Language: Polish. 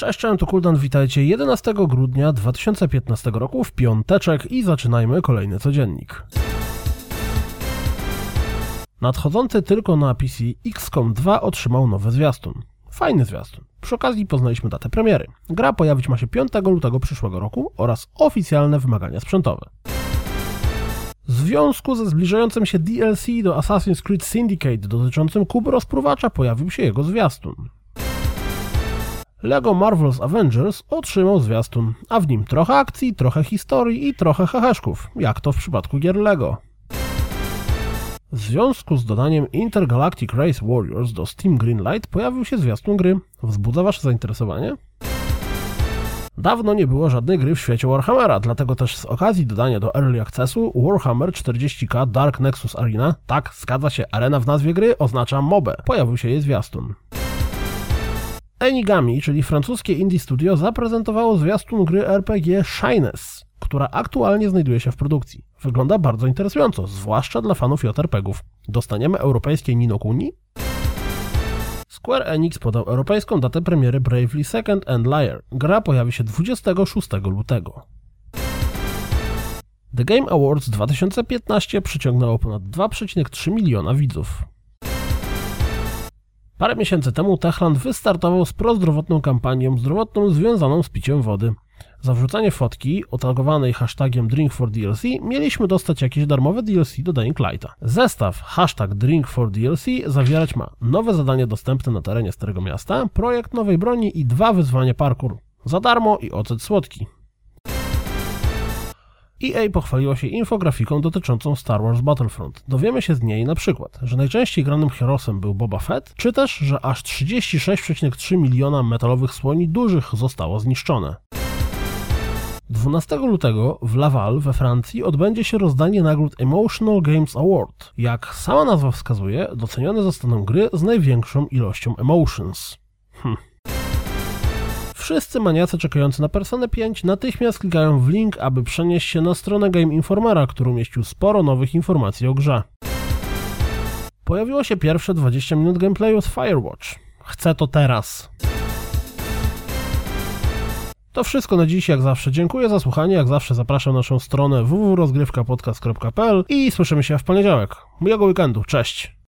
Cześć, cześć, to Kuldan, witajcie 11 grudnia 2015 roku w piąteczek i zaczynajmy kolejny codziennik. Nadchodzący tylko na PC XCOM 2 otrzymał nowy zwiastun. Fajny zwiastun. Przy okazji poznaliśmy datę premiery. Gra pojawić ma się 5 lutego przyszłego roku oraz oficjalne wymagania sprzętowe. W związku ze zbliżającym się DLC do Assassin's Creed Syndicate dotyczącym kub rozpruwacza pojawił się jego zwiastun. LEGO Marvel's Avengers otrzymał zwiastun, a w nim trochę akcji, trochę historii i trochę heheszków, jak to w przypadku gier LEGO. W związku z dodaniem Intergalactic Race Warriors do Steam Greenlight pojawił się zwiastun gry. Wzbudza wasze zainteresowanie? Dawno nie było żadnej gry w świecie Warhammera, dlatego też z okazji dodania do Early Accessu Warhammer 40k Dark Nexus Arena, tak, zgadza się, arena w nazwie gry oznacza MOBę, pojawił się jej zwiastun. Enigami, czyli francuskie indie studio, zaprezentowało zwiastun gry RPG Shyness, która aktualnie znajduje się w produkcji. Wygląda bardzo interesująco, zwłaszcza dla fanów JRPGów. Dostaniemy europejskie Nino Kuni? Square Enix podał europejską datę premiery Bravely Second and Liar. Gra pojawi się 26 lutego. The Game Awards 2015 przyciągnęło ponad 2,3 miliona widzów. Parę miesięcy temu Techland wystartował z prozdrowotną kampanią zdrowotną związaną z piciem wody. Za wrzucanie fotki otagowanej hashtagiem Drink4DLC mieliśmy dostać jakieś darmowe DLC do Dying Lighta. Zestaw hashtag Drink4DLC zawierać ma nowe zadanie dostępne na terenie Starego Miasta, projekt nowej broni i dwa wyzwania parkour. Za darmo i ocet słodki. EA pochwaliła się infografiką dotyczącą Star Wars Battlefront. Dowiemy się z niej na przykład, że najczęściej granym herosem był Boba Fett, czy też, że aż 36,3 miliona metalowych słoni dużych zostało zniszczone. 12 lutego w Laval we Francji odbędzie się rozdanie nagród Emotional Games Award. Jak sama nazwa wskazuje, docenione zostaną gry z największą ilością emotions. Hm. Wszyscy maniacy czekający na Personę 5 natychmiast klikają w link, aby przenieść się na stronę Game Informera, który umieścił sporo nowych informacji o grze. Pojawiło się pierwsze 20 minut gameplayu z Firewatch. Chcę to teraz. To wszystko na dziś, jak zawsze. Dziękuję za słuchanie, jak zawsze zapraszam na naszą stronę www.rozgrywkapodcast.pl i słyszymy się w poniedziałek. Miłego weekendu, cześć!